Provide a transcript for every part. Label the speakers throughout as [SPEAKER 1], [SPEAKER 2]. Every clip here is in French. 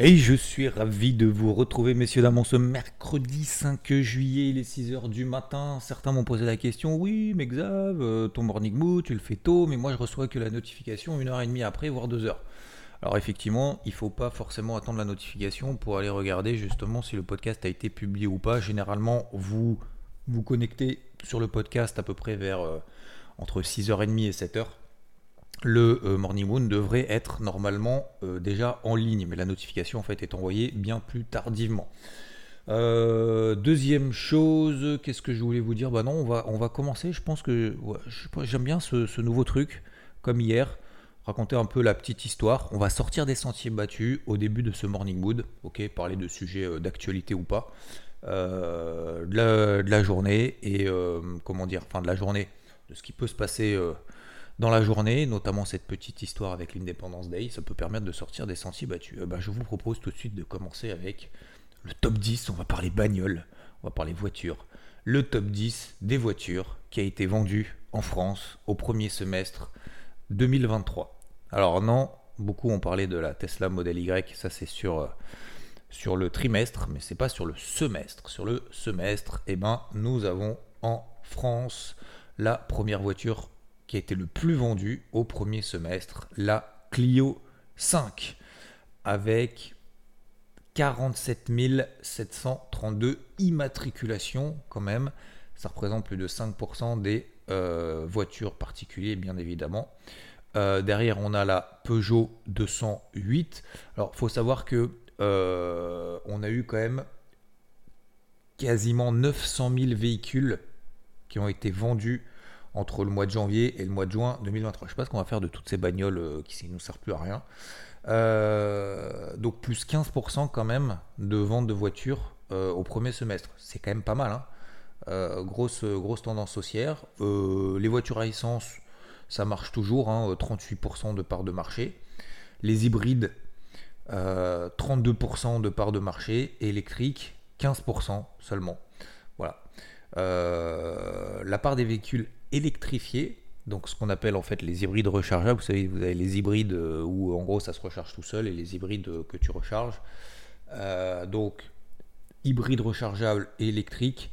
[SPEAKER 1] Et je suis ravi de vous retrouver, messieurs, dames, ce mercredi 5 juillet, il est 6h du matin. Certains m'ont posé la question Oui, mais Xav, euh, ton morning tu le fais tôt, mais moi je reçois que la notification une heure et demie après, voire deux heures. Alors, effectivement, il ne faut pas forcément attendre la notification pour aller regarder justement si le podcast a été publié ou pas. Généralement, vous vous connectez sur le podcast à peu près vers euh, entre 6h30 et 7h le euh, Morning Moon devrait être normalement euh, déjà en ligne, mais la notification en fait est envoyée bien plus tardivement. Euh, deuxième chose, qu'est-ce que je voulais vous dire? Bah non, on va, commencer. Je pense que j'aime bien ce, nouveau truc, comme hier, raconter un peu la petite histoire. On va sortir des sentiers battus au début de ce Morning Mood, ok, parler de sujets d'actualité ou pas, de la, de, la, journée et comment dire, enfin de la journée, de ce qui peut se passer dans la journée, notamment cette petite histoire avec l'Independence Day, ça peut permettre de sortir des sentiers battus. Euh, bah, je vous propose tout de suite de commencer avec le top 10, on va parler bagnole, on va parler voiture. Le top 10 des voitures qui a été vendu en France au premier semestre 2023. Alors non, beaucoup ont parlé de la Tesla Model Y, ça c'est sur, euh, sur le trimestre, mais c'est pas sur le semestre. Sur le semestre, eh ben, nous avons en France la première voiture qui a été le plus vendu au premier semestre, la Clio 5, avec 47 732 immatriculations quand même. Ça représente plus de 5% des euh, voitures particulières, bien évidemment. Euh, derrière, on a la Peugeot 208. Alors, faut savoir que euh, on a eu quand même quasiment 900 000 véhicules qui ont été vendus entre le mois de janvier et le mois de juin 2023. Je sais pas ce qu'on va faire de toutes ces bagnoles euh, qui ne nous servent plus à rien. Euh, donc plus 15% quand même de vente de voitures euh, au premier semestre. C'est quand même pas mal. Hein. grosse, grosse tendance haussière. les voitures à essence, ça marche toujours. 38% hein, de part de marché. Les hybrides, 32% de part de marché. Et électriques, 15% seulement. Voilà. la part des véhicules électrifiés, donc ce qu'on appelle en fait les hybrides rechargeables. Vous savez, vous avez les hybrides euh, où en gros ça se recharge tout seul et les hybrides euh, que tu recharges. Euh, donc hybride rechargeable et électrique,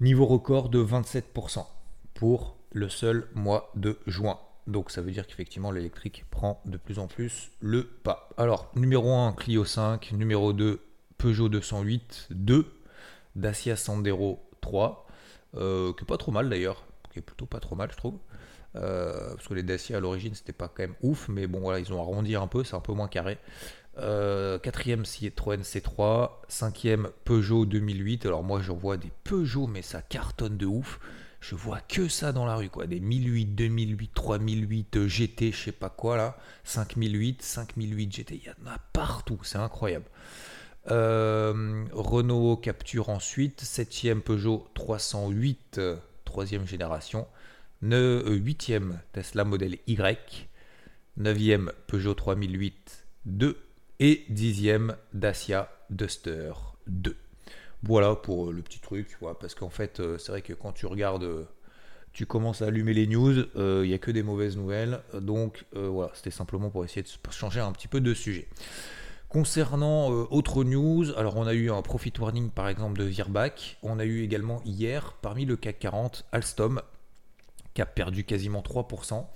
[SPEAKER 1] niveau record de 27% pour le seul mois de juin. Donc ça veut dire qu'effectivement l'électrique prend de plus en plus le pas. Alors numéro 1 Clio 5, numéro 2 Peugeot 208, 2 Dacia Sandero 3, euh, que pas trop mal d'ailleurs plutôt pas trop mal, je trouve. Euh, parce que les Dacia à l'origine c'était pas quand même ouf, mais bon voilà, ils ont arrondi un peu, c'est un peu moins carré. Euh, quatrième Citroën C3, cinquième Peugeot 2008. Alors moi je vois des Peugeot, mais ça cartonne de ouf. Je vois que ça dans la rue, quoi. Des 1008, 2008, 3008 GT, je sais pas quoi là. 5008, 5008 GT, il y en a partout, c'est incroyable. Euh, Renault Capture ensuite, septième Peugeot 308 troisième génération, 8e Tesla Model Y, 9e Peugeot 3008 2 et 10e Dacia Duster 2. Voilà pour le petit truc, parce qu'en fait, euh, c'est vrai que quand tu regardes, euh, tu commences à allumer les news, euh, il n'y a que des mauvaises nouvelles. Donc voilà, c'était simplement pour essayer de changer un petit peu de sujet. Concernant euh, autres news, alors on a eu un profit warning par exemple de Virbac, on a eu également hier parmi le CAC 40 Alstom qui a perdu quasiment 3%.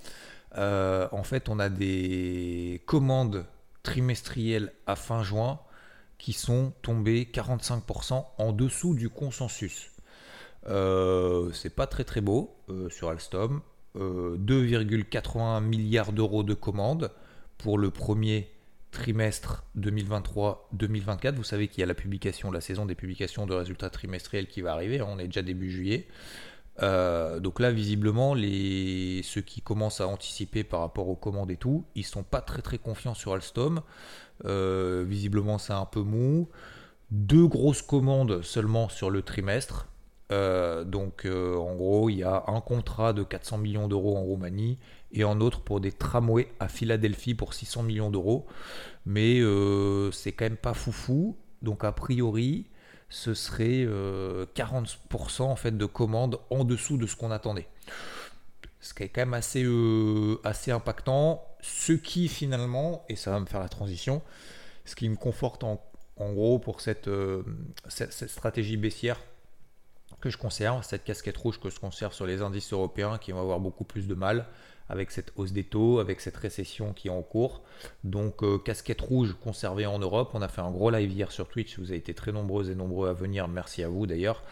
[SPEAKER 1] Euh, en fait, on a des commandes trimestrielles à fin juin qui sont tombées 45% en dessous du consensus. Euh, c'est pas très très beau sur Alstom. 2,81 milliards d'euros de commandes pour le premier trimestre 2023-2024. Vous savez qu'il y a la publication, la saison des publications de résultats trimestriels qui va arriver. On est déjà début juillet. Euh, donc là, visiblement, les... ceux qui commencent à anticiper par rapport aux commandes et tout, ils sont pas très très confiants sur Alstom. Euh, visiblement, c'est un peu mou. Deux grosses commandes seulement sur le trimestre. Euh, donc en gros, il y a un contrat de 400 millions d'euros en Roumanie et en autre pour des tramways à Philadelphie pour 600 millions d'euros. Mais euh, c'est quand même pas foufou. Donc a priori, ce serait 40% euh, en fait de commandes en dessous de ce qu'on attendait. Ce qui est quand même assez, euh, assez impactant. Ce qui finalement, et ça va me faire la transition, ce qui me conforte en, gros pour cette, cette, stratégie baissière que je conserve, cette casquette rouge que je conserve sur les indices européens qui vont avoir beaucoup plus de mal avec cette hausse des taux, avec cette récession qui est en cours. Donc euh, casquette rouge conservée en Europe. On a fait un gros live hier sur Twitch. Vous avez été très nombreux et nombreux à venir. Merci à vous d'ailleurs.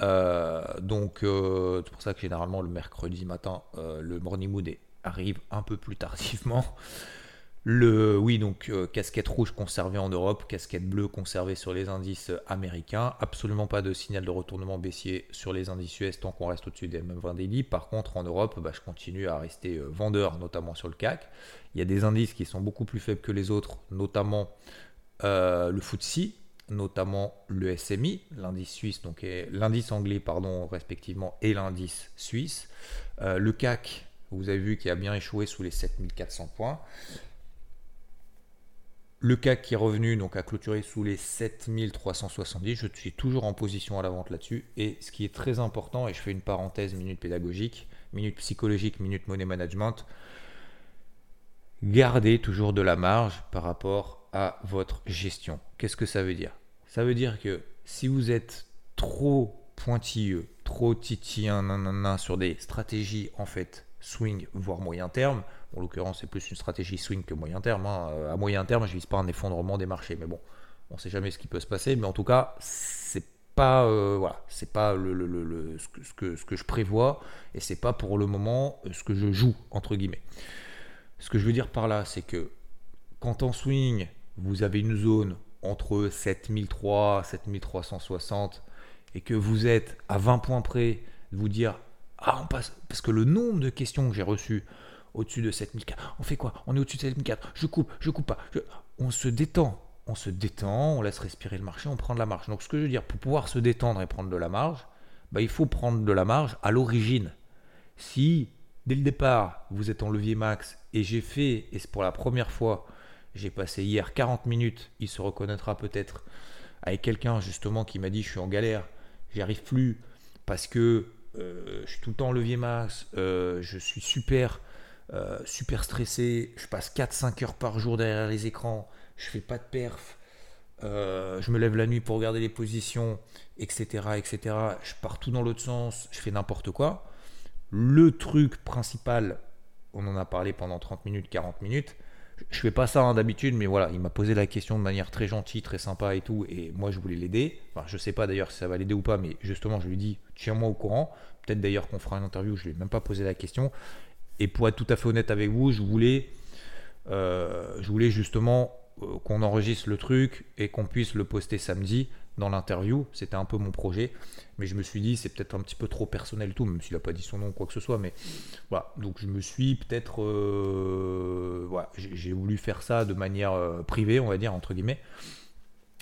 [SPEAKER 1] Euh, donc euh, c'est pour ça que généralement le mercredi matin, le morning mood arrive un peu plus tardivement. Le, oui, donc euh, casquette rouge conservée en Europe, casquette bleue conservée sur les indices américains. Absolument pas de signal de retournement baissier sur les indices US tant qu'on reste au-dessus des MM20 daily. Par contre, en Europe, bah, je continue à rester euh, vendeur, notamment sur le CAC. Il y a des indices qui sont beaucoup plus faibles que les autres, notamment euh, le FTSE, notamment le SMI, l'indice suisse, donc l'indice anglais, pardon, respectivement, et l'indice suisse. le CAC, vous avez vu qu'il a bien échoué sous les 7400 points. Le CAC qui est revenu, donc a clôturé sous les 7370. Je suis toujours en position à la vente là-dessus. Et ce qui est très important, et je fais une parenthèse, minute pédagogique, minute psychologique, minute money management, gardez toujours de la marge par rapport à votre gestion. Qu'est-ce que ça veut dire? Ça veut dire que si vous êtes trop pointilleux, trop titillant sur des stratégies en fait swing voire moyen terme, en l'occurrence, c'est plus une stratégie swing que moyen terme. Hein. Euh, à moyen terme, je vise pas un effondrement des marchés, mais bon, on ne sait jamais ce qui peut se passer. Mais en tout cas, c'est pas euh, voilà, c'est pas le, ce, que, ce, que, je prévois et c'est pas pour le moment euh, ce que je joue entre guillemets. Ce que je veux dire par là, c'est que quand en swing, vous avez une zone entre 7003 7360 et que vous êtes à 20 points près de vous dire ah on passe parce que le nombre de questions que j'ai reçues au-dessus de 7004. On fait quoi? On est au-dessus de 7004. Je coupe, je coupe pas. On se détend. On se détend, on laisse respirer le marché, on prend de la marge. Donc ce que je veux dire, pour pouvoir se détendre et prendre de la marge, bah, il faut prendre de la marge à l'origine. Si dès le départ, vous êtes en levier max et j'ai fait, et c'est pour la première fois, j'ai passé hier 40 minutes, il se reconnaîtra peut-être avec quelqu'un justement qui m'a dit je suis en galère, j'y arrive plus parce que euh, je suis tout le temps en levier max, euh, je suis super euh, super stressé, je passe 4-5 heures par jour derrière les écrans, je fais pas de perf, euh, je me lève la nuit pour regarder les positions, etc. etc. Je pars tout dans l'autre sens, je fais n'importe quoi. Le truc principal, on en a parlé pendant 30 minutes, 40 minutes. Je fais pas ça hein, d'habitude, mais voilà, il m'a posé la question de manière très gentille, très sympa et tout, et moi je voulais l'aider. Enfin, je sais pas d'ailleurs si ça va l'aider ou pas, mais justement, je lui dis tiens-moi au courant. Peut-être d'ailleurs qu'on fera une interview, je lui ai même pas posé la question. Et pour être tout à fait honnête avec vous, je voulais, euh, je voulais justement euh, qu'on enregistre le truc et qu'on puisse le poster samedi dans l'interview. C'était un peu mon projet. Mais je me suis dit, c'est peut-être un petit peu trop personnel tout, même s'il n'a pas dit son nom ou quoi que ce soit. Mais voilà, donc je me suis peut-être. Euh, voilà, j'ai voulu faire ça de manière privée, on va dire, entre guillemets.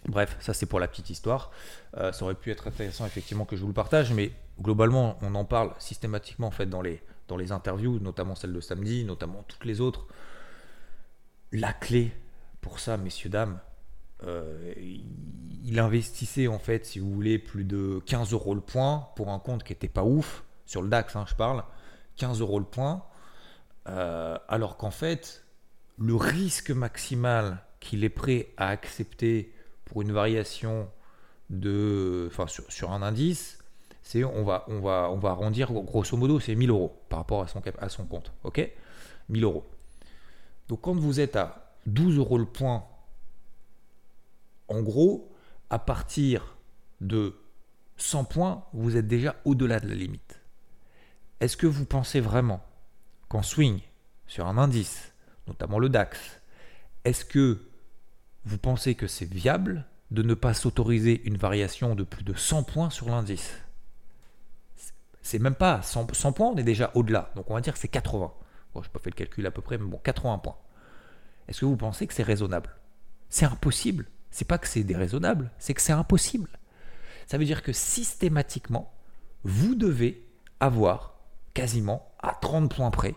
[SPEAKER 1] Bref, ça c'est pour la petite histoire. ça aurait pu être intéressant effectivement que je vous le partage, mais globalement, on en parle systématiquement en fait dans les, dans les interviews, notamment celle de samedi, notamment toutes les autres. La clé pour ça, messieurs, dames, euh, il investissait en fait, si vous voulez, plus de 15 euros le point pour un compte qui n'était pas ouf, sur le DAX, hein, je parle, 15 euros le point, euh, alors qu'en fait, le risque maximal qu'il est prêt à accepter pour une variation de, enfin, sur un indice, on va, on, va, on va arrondir grosso modo, c'est 1000 euros par rapport à son, à son compte. Ok? 1000 euros. Donc quand vous êtes à 12 euros le point, en gros, à partir de 100 points, vous êtes déjà au-delà de la limite. Est-ce que vous pensez vraiment qu'en swing sur un indice, notamment le DAX, est-ce que vous pensez que c'est viable de ne pas s'autoriser une variation de plus de 100 points sur l'indice? C'est même pas 100, points, on est déjà au-delà. Donc on va dire que c'est 80. Bon, je n'ai pas fait le calcul à peu près, mais bon, 80 points. Est-ce que vous pensez que c'est raisonnable? C'est impossible. C'est pas que c'est déraisonnable, c'est que c'est impossible. Ça veut dire que systématiquement, vous devez avoir quasiment à 30 points près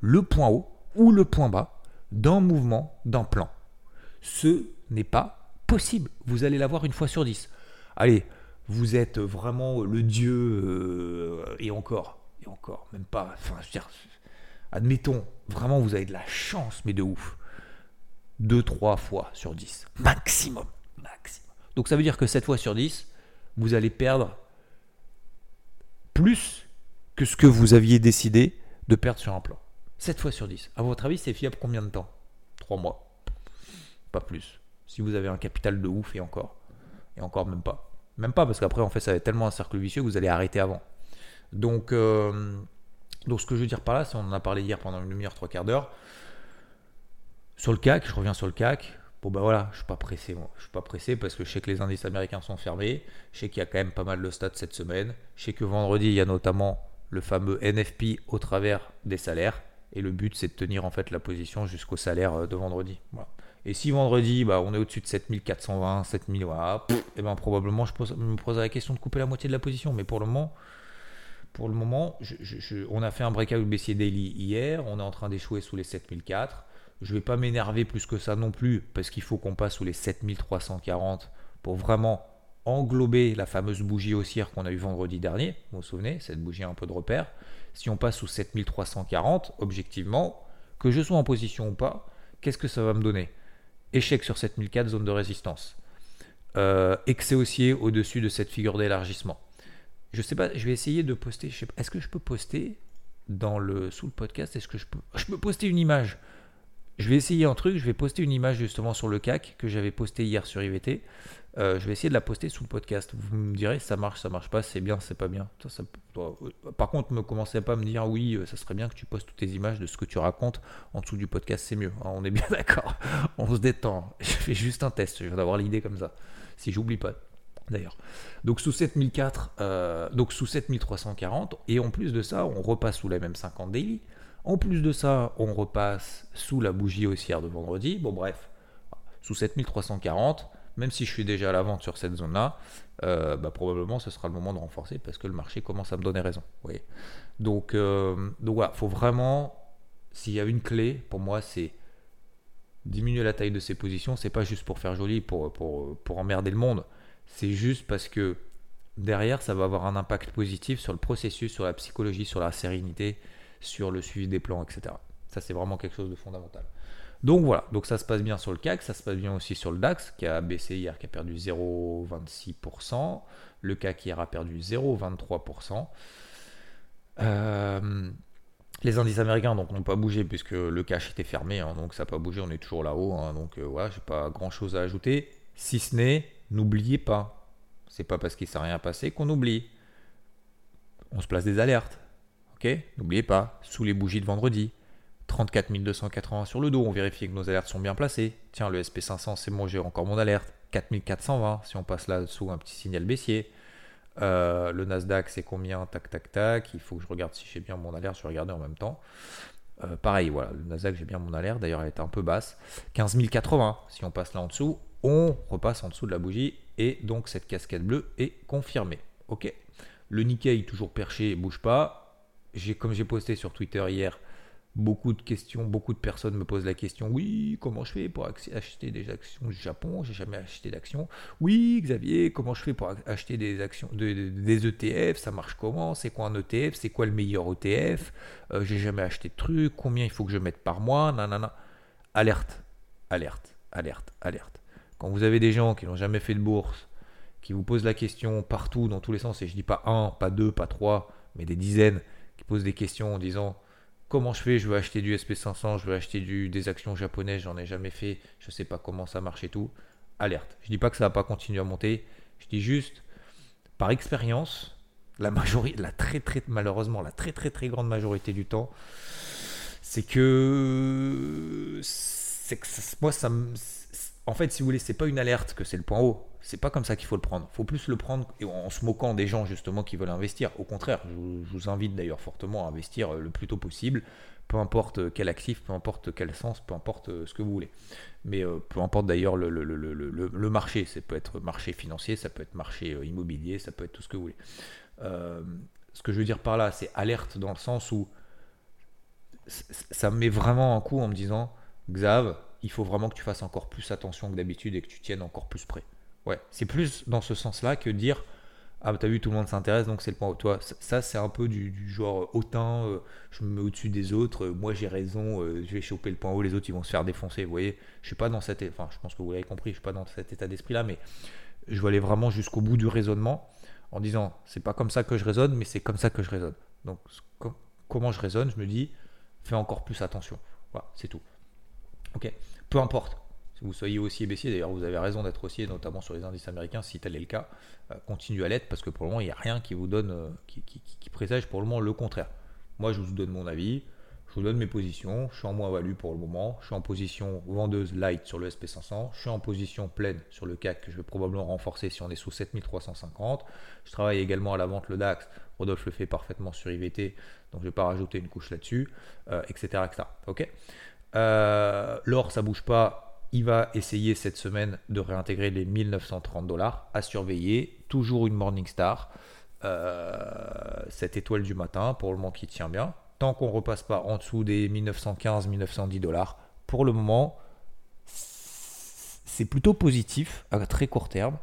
[SPEAKER 1] le point haut ou le point bas d'un mouvement, d'un plan. Ce n'est pas possible. Vous allez l'avoir une fois sur 10. Allez, vous êtes vraiment le dieu, euh, et encore, et encore, même pas, enfin, je veux dire, admettons, vraiment vous avez de la chance, mais de ouf. 2-3 fois sur 10. Maximum. Maximum. Donc ça veut dire que 7 fois sur 10, vous allez perdre plus que ce que vous aviez décidé de perdre sur un plan. 7 fois sur 10. À votre avis, c'est fiable combien de temps? 3 mois. Pas plus. Si vous avez un capital de ouf et encore. Et encore même pas. Même pas parce qu'après, en fait, ça va tellement un cercle vicieux que vous allez arrêter avant. Donc, euh, ce que je veux dire par là, c'est on en a parlé hier pendant une demi-heure, trois quarts d'heure. Sur le CAC, je reviens sur le CAC. Bon bah voilà, je suis pas pressé moi. Je suis pas pressé parce que je sais que les indices américains sont fermés. Je sais qu'il y a quand même pas mal de stats cette semaine. Je sais que vendredi, il y a notamment le fameux NFP au travers des salaires. Et le but, c'est de tenir en fait la position jusqu'au salaire euh, de vendredi. Et si vendredi, bah, on est au-dessus de 7420, 7000, voilà, et eh ben probablement je, me poserai la question de couper la moitié de la position. Mais pour le moment, pour le moment on a fait un breakout baissier daily hier. On est en train d'échouer sous les 7004. Je ne vais pas m'énerver plus que ça non plus, parce qu'il faut qu'on passe sous les 7340 pour vraiment englober la fameuse bougie haussière qu'on a eu vendredi dernier. Vous vous souvenez, cette bougie a un peu de repère. Si on passe sous 7340, objectivement, que je sois en position ou pas, qu'est-ce que ça va me donner? Échec sur 7004, zone de résistance. Euh, excès haussier au-dessus de cette figure d'élargissement. Je sais pas, je vais essayer de poster. Est-ce que je peux poster dans le sous le podcast Est-ce que je peux Je peux poster une image? Je vais essayer un truc, je vais poster une image justement sur le CAC que j'avais posté hier sur IVT. Euh, je vais essayer de la poster sous le podcast. Vous me direz ça marche, ça marche pas, c'est bien, c'est pas bien. Euh, par contre, ne commencez pas à me dire oui, euh, ça serait bien que tu postes toutes tes images de ce que tu racontes en dessous du podcast, c'est mieux. Hein, on est bien d'accord. On se détend. Je fais juste un test. Je viens d'avoir l'idée comme ça. Si j'oublie pas. D'ailleurs. Donc sous 7004, donc sous 7340, et en plus de ça, on repasse sous la même 50 daily. En plus de ça, on repasse sous la bougie haussière de vendredi. Bon, bref, sous 7340, même si je suis déjà à la vente sur cette zone-là, euh, bah, probablement ce sera le moment de renforcer parce que le marché commence à me donner raison. Donc, euh, faut vraiment, s'il y a une clé, pour moi, c'est diminuer la taille de ses positions. C'est pas juste pour faire joli, pour, pour, pour emmerder le monde. C'est juste parce que derrière, ça va avoir un impact positif sur le processus, sur la psychologie, sur la sérénité, sur le suivi des plans, etc. Ça, c'est vraiment quelque chose de fondamental. Donc voilà, donc ça se passe bien sur le CAC, ça se passe bien aussi sur le DAX qui a baissé hier, qui a perdu 0,26%. Le CAC hier a perdu 0,23%. Euh, les indices américains donc n'ont pas bougé puisque le cash était fermé, hein, donc ça n'a pas bougé, on est toujours là-haut. Hein, donc euh, voilà, j'ai pas grand chose à ajouter. Si ce n'est, n'oubliez pas, c'est pas parce qu'il s'est rien passé qu'on oublie. On se place des alertes. Ok? N'oubliez pas, sous les bougies de vendredi, 34 280 sur le dos, on vérifie que nos alertes sont bien placées. Tiens, le SP500, c'est bon, j'ai encore mon alerte. 4420, si on passe là-dessous, un petit signal baissier. Euh, le Nasdaq, c'est combien? Tac, tac, tac. Il faut que je regarde si j'ai bien mon alerte. Je vais regarder en même temps. Euh, pareil, voilà, le Nasdaq, j'ai bien mon alerte. D'ailleurs, elle est un peu basse. 15 080, si on passe là en dessous, on repasse en dessous de la bougie. Et donc, cette casquette bleue est confirmée. Ok. Le Nikkei, toujours perché, bouge pas comme j'ai posté sur Twitter hier, beaucoup de questions, beaucoup de personnes me posent la question oui, comment je fais pour acheter des actions du Japon? J'ai jamais acheté d'actions. Oui, Xavier, comment je fais pour acheter des actions des ETF Ça marche comment? C'est quoi un ETF C'est quoi le meilleur ETF euh, J'ai jamais acheté de trucs. Combien il faut que je mette par mois? Nanana. Alerte, alerte, alerte, alerte. Quand vous avez des gens qui n'ont jamais fait de bourse, qui vous posent la question partout, dans tous les sens, et je dis pas un, pas deux, pas trois, mais des dizaines, pose des questions en disant comment je fais, je veux acheter du SP500, je veux acheter des actions japonaises, j'en ai jamais fait, je sais pas comment ça marche et tout. Alerte. Je dis pas que ça va pas continuer à monter, je dis juste, par expérience, la majorité, la très très malheureusement, la très très très grande majorité du temps, c'est que, c'est que moi ça me, en fait, si vous voulez, c'est pas une alerte que c'est le point haut. C'est pas comme ça qu'il faut le prendre. Il faut plus le prendre en se moquant des gens justement qui veulent investir. Au contraire, je, vous invite d'ailleurs fortement à investir le plus tôt possible, peu importe quel actif, peu importe quel sens, peu importe ce que vous voulez. Mais euh, peu importe d'ailleurs le, marché. Ça peut être marché financier, ça peut être marché euh, immobilier, ça peut être tout ce que vous voulez. Euh, ce que je veux dire par là, c'est alerte dans le sens où ça me met vraiment un coup en me disant, Xav, il faut vraiment que tu fasses encore plus attention que d'habitude et que tu tiennes encore plus près. Ouais, c'est plus dans ce sens-là que dire ah, t'as vu, tout le monde s'intéresse, donc c'est le point haut. Toi, ça, c'est un peu du, genre hautain, euh, je me mets au-dessus des autres, euh, moi j'ai raison, euh, je vais choper le point haut, les autres ils vont se faire défoncer. Vous voyez, je suis pas dans cet. Enfin, je pense que vous l'avez compris, je suis pas dans cet état d'esprit-là, mais je veux aller vraiment jusqu'au bout du raisonnement en disant, c'est pas comme ça que je raisonne, mais c'est comme ça que je raisonne. Donc, comment je raisonne Je me dis, fais encore plus attention. Voilà, c'est tout. Ok Peu importe si vous soyez haussier baissier, d'ailleurs vous avez raison d'être haussier, notamment sur les indices américains, si tel est le cas, euh, continuez à l'être parce que pour le moment il n'y a rien qui vous donne, euh, qui, présage pour le moment le contraire. Moi je vous donne mon avis, je vous donne mes positions, je suis en moins-value pour le moment, je suis en position vendeuse light sur le SP500, je suis en position pleine sur le CAC que je vais probablement renforcer si on est sous 7350, je travaille également à la vente le DAX, Rodolphe le fait parfaitement sur IVT, donc je ne vais pas rajouter une couche là-dessus, etc., euh, etc. Ok? L'or ça bouge pas, il va essayer cette semaine de réintégrer les 1930 dollars à surveiller. Toujours une Morningstar, euh, cette étoile du matin, pour le moment qui tient bien. Tant qu'on repasse pas en dessous des 1915-1910 dollars, pour le moment, c'est plutôt positif à très court terme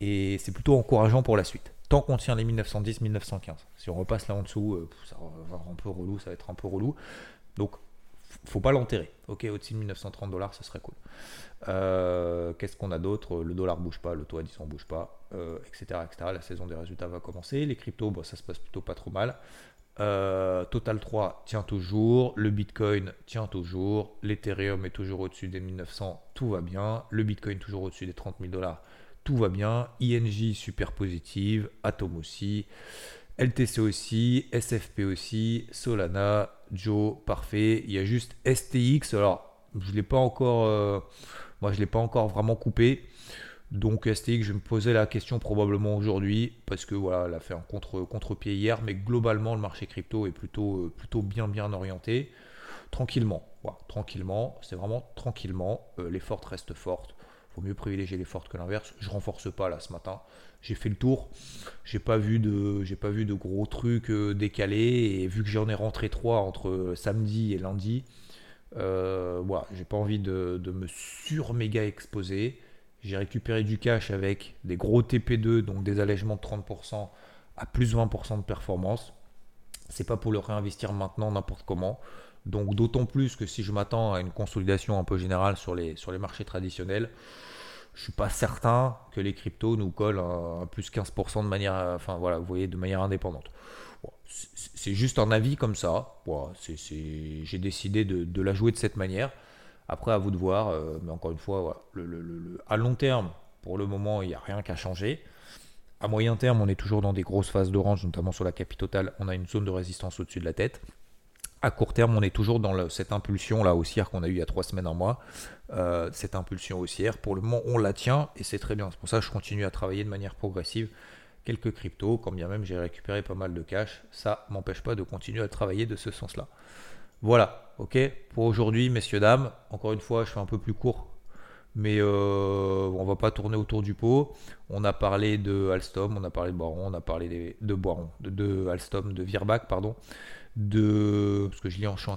[SPEAKER 1] et c'est plutôt encourageant pour la suite. Tant qu'on tient les 1910-1915. Si on repasse là en dessous, euh, ça va être un peu relou, ça va être un peu relou. Donc faut pas l'enterrer. Ok, au-dessus de 1930 dollars, ce serait cool. Euh, qu'est-ce qu'on a d'autre? Le dollar bouge pas, le taux à 10 bouge pas, etc., euh, etc. La saison des résultats va commencer. Les cryptos, ça se passe plutôt pas trop mal. Euh, Total 3 tient toujours, le Bitcoin tient toujours, l'Ethereum est toujours au-dessus des 1900, tout va bien, le Bitcoin toujours au-dessus des 30 000 dollars, tout va bien, INJ super positive, Atom aussi, LTC aussi, SFP aussi, Solana, Joe, parfait. Il y a juste STX. Alors, je l'ai pas encore, euh, moi, je l'ai pas encore vraiment coupé. Donc STX, je vais me poser la question probablement aujourd'hui parce que voilà, elle a fait un contre contre-pied hier, mais globalement le marché crypto est plutôt euh, bien bien orienté. Tranquillement, tranquillement, c'est vraiment tranquillement. Euh, les fortes restent fortes. Faut mieux privilégier les fortes que l'inverse. Je renforce pas là ce matin j'ai fait le tour. J'ai pas vu de, j'ai pas vu de gros trucs euh, décalés et vu que j'en ai rentré trois entre samedi et lundi, euh, voilà, j'ai pas envie de, me sur méga exposer. J'ai récupéré du cash avec des gros TP2, donc des allègements de 30% à plus 20% de performance. C'est pas pour le réinvestir maintenant n'importe comment. Donc d'autant plus que si je m'attends à une consolidation un peu générale sur les, marchés traditionnels, je suis pas certain que les cryptos nous collent à, plus 15% de manière, enfin voilà, vous voyez, de manière indépendante. c'est juste un avis comme ça. j'ai décidé de, la jouer de cette manière. Après, à vous de voir. Euh, mais encore une fois, à long terme, pour le moment, il n'y a rien qu'à changer. À moyen terme, on est toujours dans des grosses phases d'orange, notamment sur la capitale. On a une zone de résistance au-dessus de la tête à court terme, on est toujours dans cette impulsion haussière qu'on a eu il y a trois semaines, un mois. Euh, cette impulsion haussière, pour le moment, on la tient et c'est très bien. C'est pour ça que je continue à travailler de manière progressive quelques cryptos, quand bien même j'ai récupéré pas mal de cash. Ça m'empêche pas de continuer à travailler de ce sens-là. Voilà, ok Pour aujourd'hui, messieurs, dames, encore une fois, je fais un peu plus court, mais euh, on va pas tourner autour du pot. On a parlé de Alstom, on a parlé de Boiron, on a parlé de Boiron, de, de Alstom, de Virbac, pardon de parce que je, lis, je suis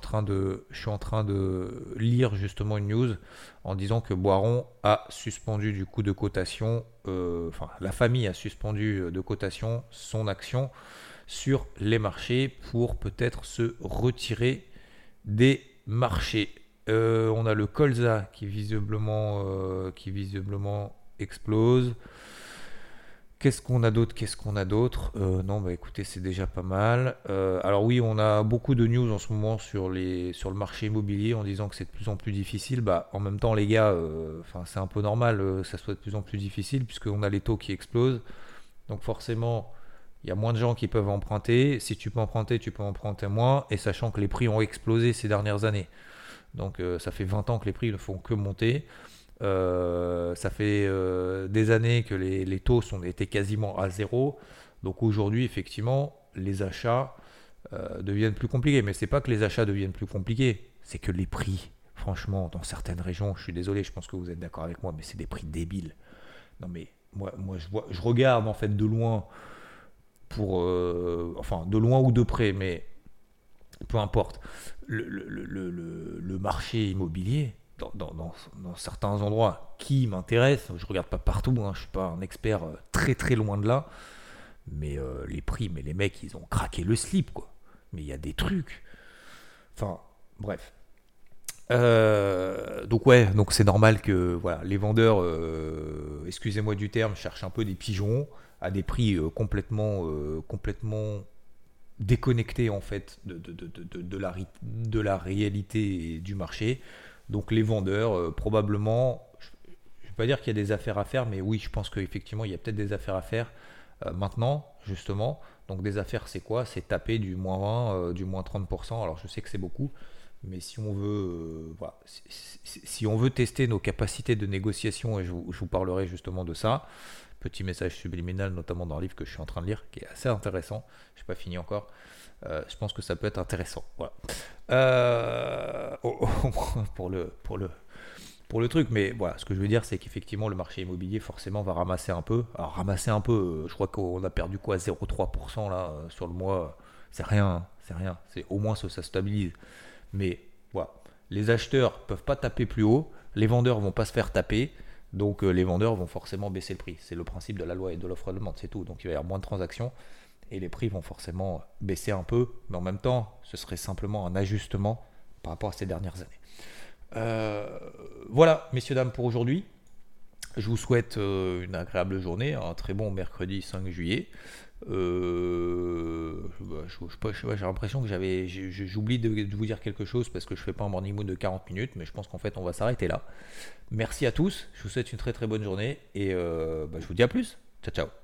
[SPEAKER 1] en train de lire justement une news en disant que Boiron a suspendu du coup de cotation euh, enfin la famille a suspendu de cotation son action sur les marchés pour peut-être se retirer des marchés. Euh, on a le colza qui visiblement euh, qui visiblement explose Qu'est-ce qu'on a d'autre? Qu'est-ce qu'on a d'autre? Euh, Non, bah écoutez, c'est déjà pas mal. Euh, alors oui, on a beaucoup de news en ce moment sur, le marché immobilier en disant que c'est de plus en plus difficile. Bah, en même temps, les gars, euh, c'est un peu normal que ça soit de plus en plus difficile puisqu'on a les taux qui explosent. Donc forcément, il y a moins de gens qui peuvent emprunter. Si tu peux emprunter, tu peux emprunter moins. Et sachant que les prix ont explosé ces dernières années. Donc ça fait 20 ans que les prix ne font que monter. Euh, ça fait euh, des années que les, taux sont, étaient quasiment à zéro. Donc aujourd'hui, effectivement, les achats euh, deviennent plus compliqués. Mais c'est pas que les achats deviennent plus compliqués, c'est que les prix, franchement, dans certaines régions, je suis désolé, je pense que vous êtes d'accord avec moi, mais c'est des prix débiles. Non mais moi, moi je, vois, je regarde en fait de loin pour, enfin de loin ou de près, mais peu importe, le, le marché immobilier, dans, certains endroits qui m'intéressent. Je regarde pas partout, hein, je suis pas un expert euh, très très loin de là. mais euh, les prix, mais les mecs, ils ont craqué le slip, quoi. Mais il y a des trucs. Enfin, bref. Euh, donc ouais, donc c'est normal que voilà, les vendeurs, excusez-moi du terme, cherchent un peu des pigeons à des prix complètement, complètement déconnectés en fait de, de, la, de la réalité du marché. Donc les vendeurs, probablement, je ne vais pas dire qu'il y a des affaires à faire, mais oui, je pense qu'effectivement, il y a peut-être des affaires à faire euh, maintenant, justement. Donc des affaires, c'est quoi? C'est taper du moins 20, euh, du moins 30%. Alors je sais que c'est beaucoup, mais si on veut, euh, si, on veut tester nos capacités de négociation, et je vous, parlerai justement de ça, petit message subliminal, notamment dans le livre que je suis en train de lire, qui est assez intéressant. Je n'ai pas fini encore. Je pense que ça peut être intéressant. Voilà. pour le, pour le, pour le truc. Mais voilà, ce que je veux dire, c'est qu'effectivement, le marché immobilier, forcément, va ramasser un peu. Alors, ramasser un peu, euh, je crois qu'on a perdu quoi 0,3% là euh, sur le mois. C'est rien, c'est rien. C'est au moins ça, ça stabilise. Mais voilà, les acheteurs peuvent pas taper plus haut, les vendeurs vont pas se faire taper. Donc euh, les vendeurs vont forcément baisser le prix. C'est le principe de la loi et de l'offre de demande, c'est tout. Donc il va y avoir moins de transactions et les prix vont forcément baisser un peu. Mais en même temps, ce serait simplement un ajustement par rapport à ces dernières années. Euh, voilà, messieurs, dames, pour aujourd'hui. Je vous souhaite euh, une agréable journée, un très bon mercredi 5 juillet. Euh, j'ai l'impression que j'avais, j'oublie de, vous dire quelque chose parce que je fais pas un morning moon de 40 minutes, mais je pense qu'en fait on va s'arrêter là. Merci à tous, je vous souhaite une très très bonne journée et bah, je vous dis à plus. Ciao ciao.